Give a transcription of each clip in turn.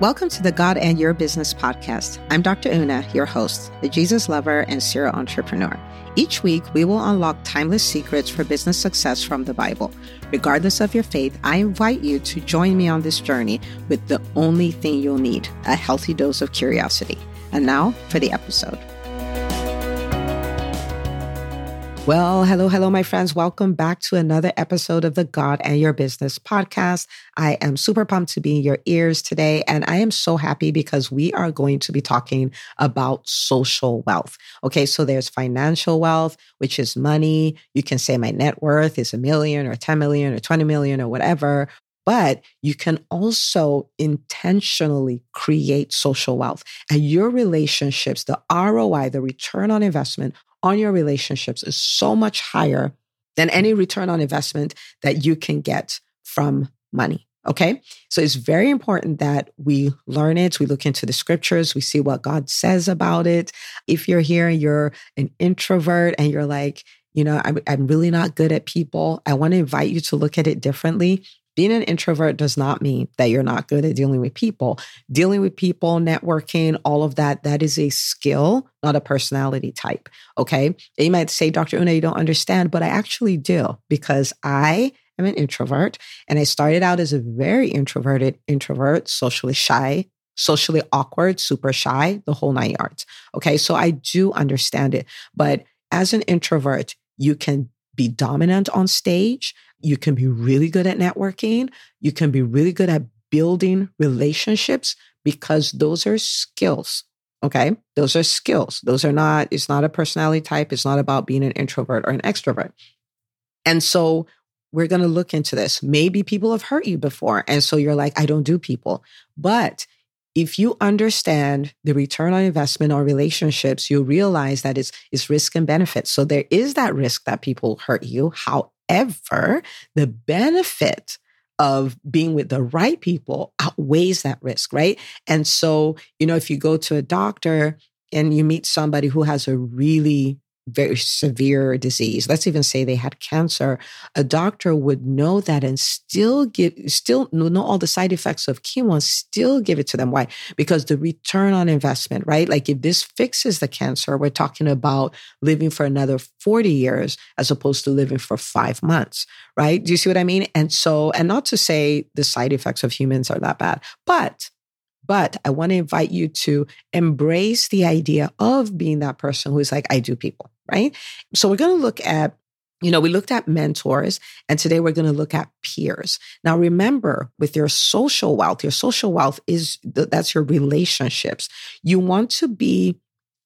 Welcome to the God in Your Business podcast. I'm Dr. Una, your host, the Jesus lover and serial entrepreneur. Each week, we will unlock timeless secrets for business success from the Bible. Regardless of your faith, I invite you to join me on this journey with the only thing you'll need a healthy dose of curiosity. And now for the episode. Well, hello, hello, my friends. Welcome back to another episode of the God in Your Business podcast. I am super pumped to be in your ears today. And I am so happy because we are going to be talking about social wealth. Okay. So there's financial wealth, which is money. You can say my net worth is a million or 10 million or 20 million or whatever. But you can also intentionally create social wealth and your relationships, the ROI, the return on investment on your relationships is so much higher than any return on investment that you can get from money. Okay. So it's very important that we learn it. We look into the scriptures. We see what God says about it. If you're here and you're an introvert and you're like, you know, I'm, I'm really not good at people, I want to invite you to look at it differently being an introvert does not mean that you're not good at dealing with people. Dealing with people, networking, all of that, that is a skill, not a personality type. Okay. You might say, Dr. Una, you don't understand, but I actually do because I am an introvert and I started out as a very introverted introvert, socially shy, socially awkward, super shy, the whole nine yards. Okay. So I do understand it. But as an introvert, you can be dominant on stage you can be really good at networking. You can be really good at building relationships because those are skills. Okay. Those are skills. Those are not, it's not a personality type. It's not about being an introvert or an extrovert. And so we're going to look into this. Maybe people have hurt you before. And so you're like, I don't do people. But if you understand the return on investment on relationships, you realize that it's, it's risk and benefit. So there is that risk that people hurt you. However, the benefit of being with the right people outweighs that risk, right? And so, you know, if you go to a doctor and you meet somebody who has a really very severe disease, let's even say they had cancer, a doctor would know that and still give, still know all the side effects of chemo and still give it to them. Why? Because the return on investment, right? Like if this fixes the cancer, we're talking about living for another 40 years as opposed to living for five months, right? Do you see what I mean? And so, and not to say the side effects of humans are that bad, but but I want to invite you to embrace the idea of being that person who's like, I do people, right? So we're going to look at you know, we looked at mentors and today we're going to look at peers. Now, remember with your social wealth, your social wealth is that's your relationships. You want to be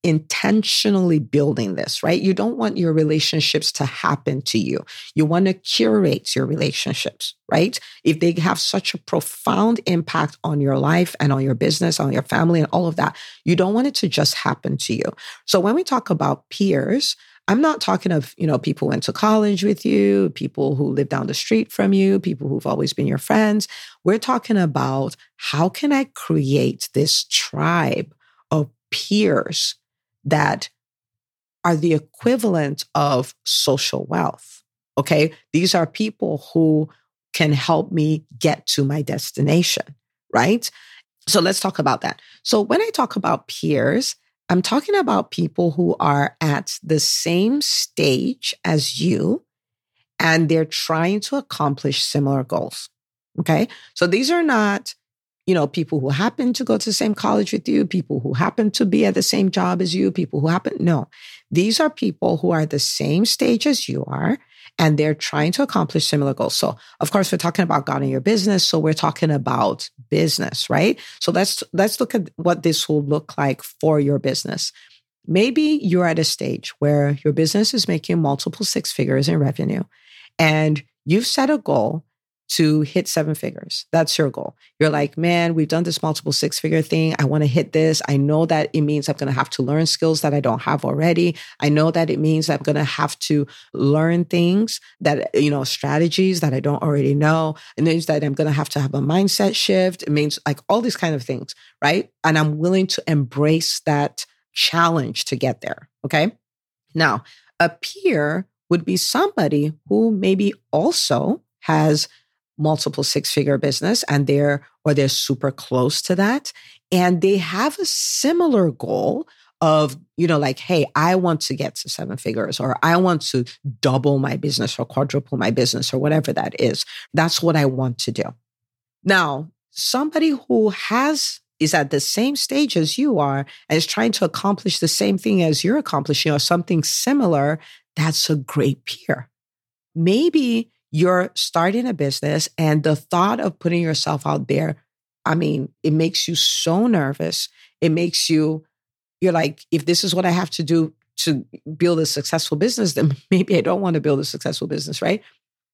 intentionally building this, right? You don't want your relationships to happen to you. You want to curate your relationships, right? If they have such a profound impact on your life and on your business, on your family, and all of that, you don't want it to just happen to you. So when we talk about peers, I'm not talking of, you know, people went to college with you, people who live down the street from you, people who've always been your friends. We're talking about how can I create this tribe of peers that are the equivalent of social wealth. Okay. These are people who can help me get to my destination, right? So let's talk about that. So when I talk about peers, I'm talking about people who are at the same stage as you and they're trying to accomplish similar goals. Okay. So these are not you know, people who happen to go to the same college with you, people who happen to be at the same job as you, people who happen, no, these are people who are at the same stage as you are and they're trying to accomplish similar goals. So, of course, we're talking about God in your business. So we're talking about business, right? So let's, let's look at what this will look like for your business. Maybe you're at a stage where your business is making multiple six figures in revenue and you've set a goal to hit seven figures. That's your goal. You're like, man, we've done this multiple six figure thing. I want to hit this. I know that it means I'm going to have to learn skills that I don't have already. I know that it means I'm going to have to learn things that, you know, strategies that I don't already know. It means that I'm going to have to have a mindset shift. It means like all these kind of things, right? And I'm willing to embrace that challenge to get there. Okay. Now, a peer would be somebody who maybe also has multiple six figure business and they're, or they're super close to that. And they have a similar goal of, you know, like, hey, I want to get to seven figures or I want to double my business or quadruple my business or whatever that is. That's what I want to do. Now, somebody who has is at the same stage as you are and is trying to accomplish the same thing as you're accomplishing or something similar, that's a great peer. Maybe you're starting a business and the thought of putting yourself out there, I mean, it makes you so nervous. It makes you, you're like, if this is what I have to do to build a successful business, then maybe I don't want to build a successful business, right?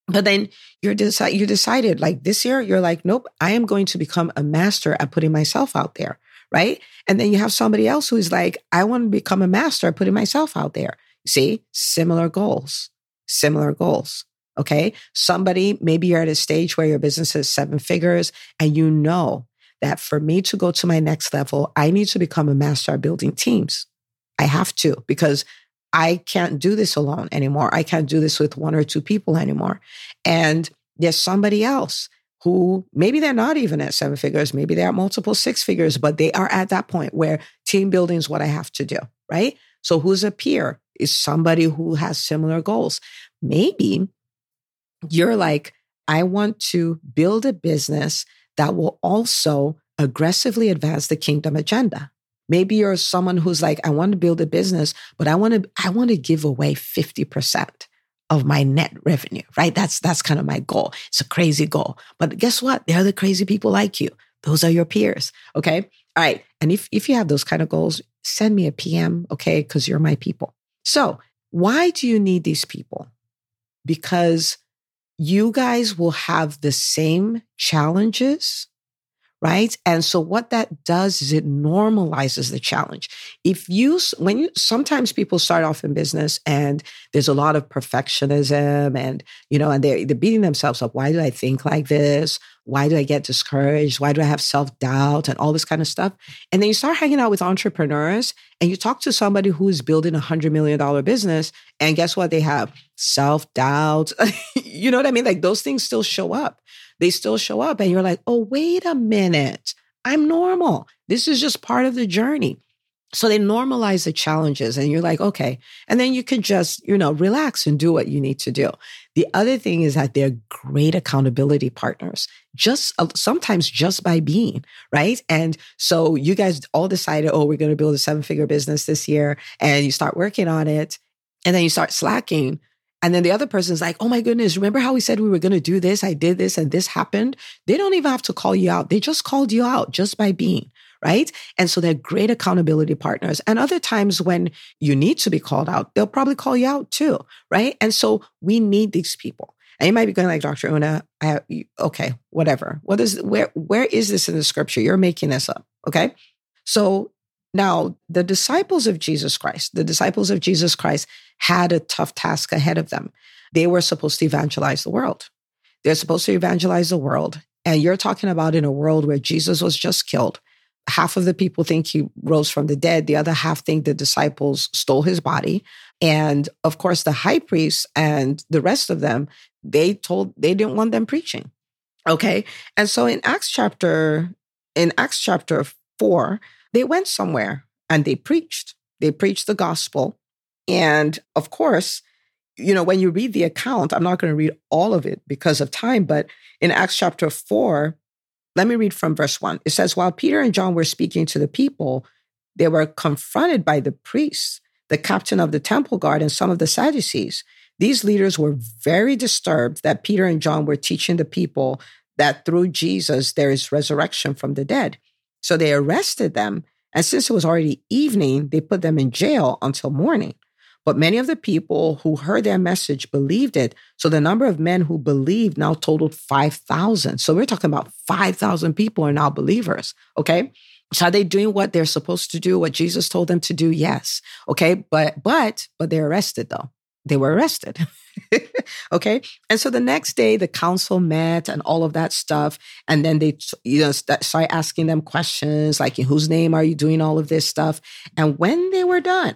But then you're decide you decided like this year, you're like, nope, I am going to become a master at putting myself out there. Right. And then you have somebody else who's like, I want to become a master at putting myself out there. See, similar goals, similar goals. Okay. Somebody, maybe you're at a stage where your business is seven figures and you know that for me to go to my next level, I need to become a master at building teams. I have to because I can't do this alone anymore. I can't do this with one or two people anymore. And there's somebody else who maybe they're not even at seven figures, maybe they're at multiple six figures, but they are at that point where team building is what I have to do, right? So who's a peer is somebody who has similar goals. Maybe you're like, I want to build a business that will also aggressively advance the kingdom agenda. Maybe you're someone who's like, I want to build a business, but I want to, I want to give away 50% of my net revenue, right? That's, that's kind of my goal. It's a crazy goal. But guess what? There are the crazy people like you. Those are your peers. Okay. All right. And if, if you have those kind of goals, send me a PM. Okay. Cause you're my people. So why do you need these people? Because you guys will have the same challenges right? And so what that does is it normalizes the challenge. If you, when you, sometimes people start off in business and there's a lot of perfectionism and, you know, and they're, they're beating themselves up. Why do I think like this? Why do I get discouraged? Why do I have self doubt and all this kind of stuff? And then you start hanging out with entrepreneurs and you talk to somebody who's building a hundred million dollar business. And guess what? They have self doubt. you know what I mean? Like those things still show up they still show up. And you're like, oh, wait a minute. I'm normal. This is just part of the journey. So they normalize the challenges and you're like, okay. And then you can just, you know, relax and do what you need to do. The other thing is that they're great accountability partners, just uh, sometimes just by being, right? And so you guys all decided, oh, we're going to build a seven figure business this year and you start working on it and then you start slacking. And then the other person's like, oh my goodness, remember how we said we were going to do this? I did this and this happened. They don't even have to call you out. They just called you out just by being, right? And so they're great accountability partners. And other times when you need to be called out, they'll probably call you out too, right? And so we need these people. And you might be going like, Dr. Una, I, okay, whatever. What is, where, where is this in the scripture? You're making this up. Okay. So now, the disciples of Jesus Christ, the disciples of Jesus Christ had a tough task ahead of them. They were supposed to evangelize the world. They're supposed to evangelize the world. And you're talking about in a world where Jesus was just killed. Half of the people think he rose from the dead. The other half think the disciples stole his body. And of course, the high priest and the rest of them, they told they didn't want them preaching. Okay. And so in Acts chapter, in Acts chapter four, they went somewhere and they preached. They preached the gospel. And of course, you know, when you read the account, I'm not going to read all of it because of time, but in Acts chapter 4, let me read from verse 1. It says, While Peter and John were speaking to the people, they were confronted by the priests, the captain of the temple guard, and some of the Sadducees. These leaders were very disturbed that Peter and John were teaching the people that through Jesus there is resurrection from the dead. So they arrested them. And since it was already evening, they put them in jail until morning. But many of the people who heard their message believed it. So the number of men who believed now totaled 5,000. So we're talking about 5,000 people are now believers. Okay. So are they doing what they're supposed to do, what Jesus told them to do? Yes. Okay. But, but, but they're arrested though. They were arrested. okay. And so the next day, the council met and all of that stuff. And then they, you know, start asking them questions like, in whose name are you doing all of this stuff? And when they were done,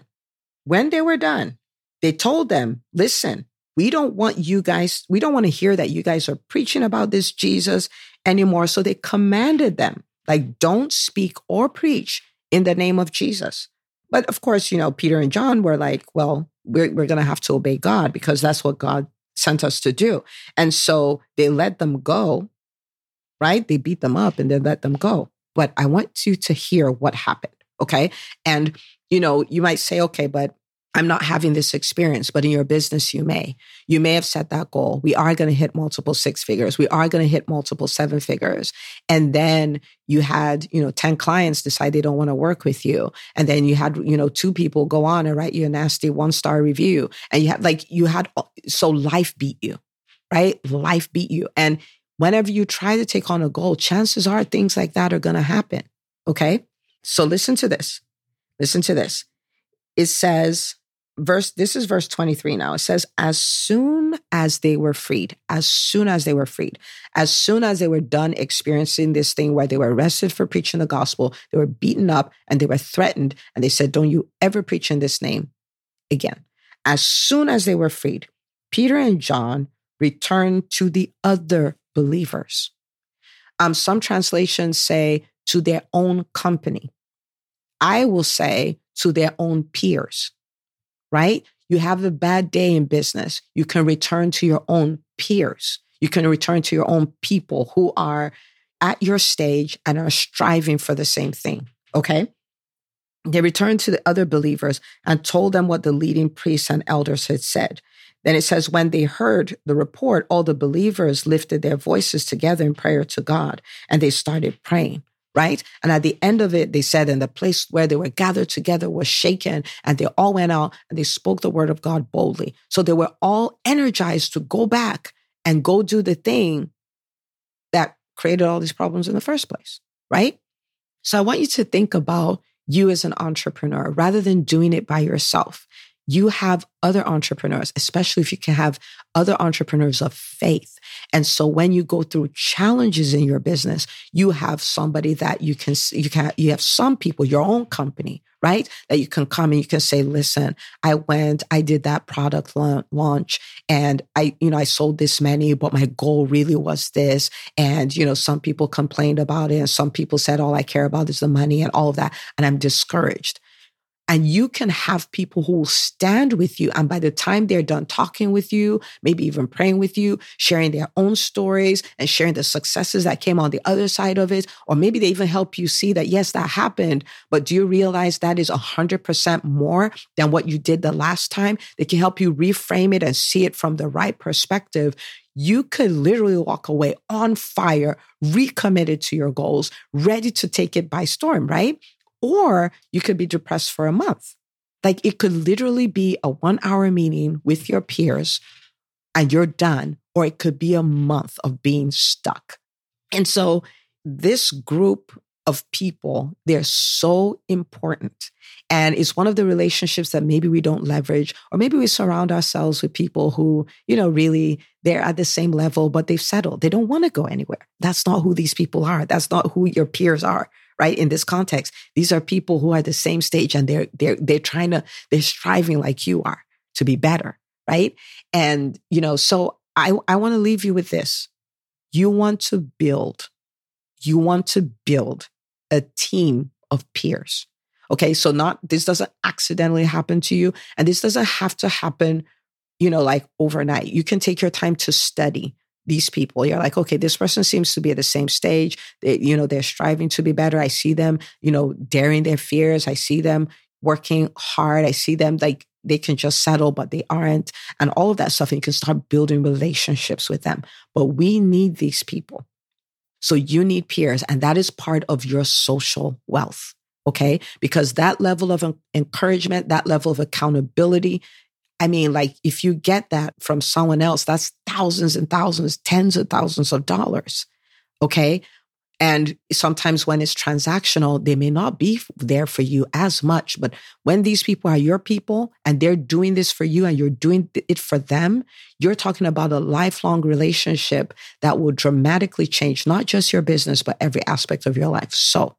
when they were done, they told them, listen, we don't want you guys, we don't want to hear that you guys are preaching about this Jesus anymore. So they commanded them, like, don't speak or preach in the name of Jesus. But of course, you know, Peter and John were like, well, we're, we're going to have to obey God because that's what God sent us to do. And so they let them go, right? They beat them up and they let them go. But I want you to hear what happened. Okay. And, you know, you might say, okay, but I'm not having this experience, but in your business, you may. You may have set that goal. We are going to hit multiple six figures. We are going to hit multiple seven figures. And then you had, you know, 10 clients decide they don't want to work with you. And then you had, you know, two people go on and write you a nasty one star review. And you had like, you had, so life beat you, right? Life beat you. And whenever you try to take on a goal, chances are things like that are going to happen. Okay. So listen to this. Listen to this. It says, verse this is verse 23 now. It says as soon as they were freed as soon as they were freed as soon as they were done experiencing this thing where they were arrested for preaching the gospel they were beaten up and they were threatened and they said don't you ever preach in this name again as soon as they were freed peter and john returned to the other believers. Um, some translations say to their own company i will say to their own peers right? You have a bad day in business. You can return to your own peers. You can return to your own people who are at your stage and are striving for the same thing. Okay. They returned to the other believers and told them what the leading priests and elders had said. Then it says, when they heard the report, all the believers lifted their voices together in prayer to God and they started praying right? And at the end of it, they said, and the place where they were gathered together was shaken, and they all went out and they spoke the word of God boldly. So they were all energized to go back and go do the thing that created all these problems in the first place, right? So I want you to think about you as an entrepreneur rather than doing it by yourself you have other entrepreneurs, especially if you can have other entrepreneurs of faith. And so when you go through challenges in your business, you have somebody that you can, you can, you have some people, your own company, right? That you can come and you can say, listen, I went, I did that product launch and I, you know, I sold this many, but my goal really was this. And, you know, some people complained about it and some people said, all I care about is the money and all of that. And I'm discouraged. And you can have people who will stand with you. And by the time they're done talking with you, maybe even praying with you, sharing their own stories and sharing the successes that came on the other side of it, or maybe they even help you see that, yes, that happened, but do you realize that is 100% more than what you did the last time? They can help you reframe it and see it from the right perspective you could literally walk away on fire, recommitted to your goals, ready to take it by storm, right? Or you could be depressed for a month. Like it could literally be a one hour meeting with your peers and you're done, or it could be a month of being stuck. And so this group of people, they're so important. And it's one of the relationships that maybe we don't leverage, or maybe we surround ourselves with people who, you know, really they're at the same level, but they've settled. They don't want to go anywhere. That's not who these people are. That's not who your peers are right? In this context, these are people who are the same stage and they're they're they're trying to they're striving like you are to be better, right? And you know, so I I want to leave you with this. You want to build you want to build a team of peers. Okay, so not this doesn't accidentally happen to you and this doesn't have to happen you know like overnight. You can take your time to study these people. You're like okay this person seems to be at the same stage. They, you know they're striving to be better. I see them you know daring their fears. I see them working hard. I see them like they can just settle but they aren't and all of that stuff and you can start building relationships with them. But we need these people. So you need peers and that is part of your social wealth okay? Because that level of encouragement that level of accountability I mean, like if you get that from someone else, that's thousands and thousands, tens of thousands of dollars. Okay. And sometimes when it's transactional, they may not be there for you as much. But when these people are your people and they're doing this for you and you're doing it for them, you're talking about a lifelong relationship that will dramatically change not just your business, but every aspect of your life. So,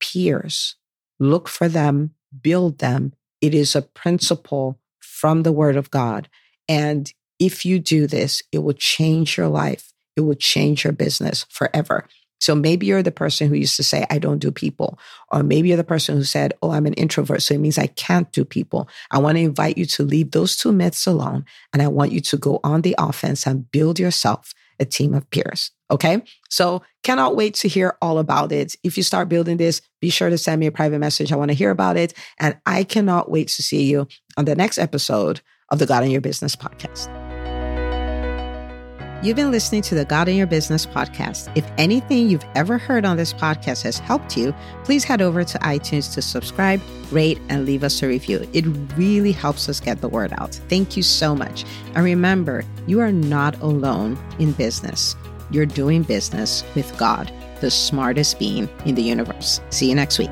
peers, look for them, build them. It is a principle from the word of God. And if you do this, it will change your life. It will change your business forever. So maybe you're the person who used to say, I don't do people. Or maybe you're the person who said, Oh, I'm an introvert. So it means I can't do people. I want to invite you to leave those two myths alone. And I want you to go on the offense and build yourself a team of peers. Okay. So cannot wait to hear all about it. If you start building this, be sure to send me a private message. I want to hear about it. And I cannot wait to see you on the next episode of the God in Your Business podcast. You've been listening to the God in Your Business podcast. If anything you've ever heard on this podcast has helped you, please head over to iTunes to subscribe, rate, and leave us a review. It really helps us get the word out. Thank you so much. And remember, you are not alone in business. You're doing business with God, the smartest being in the universe. See you next week.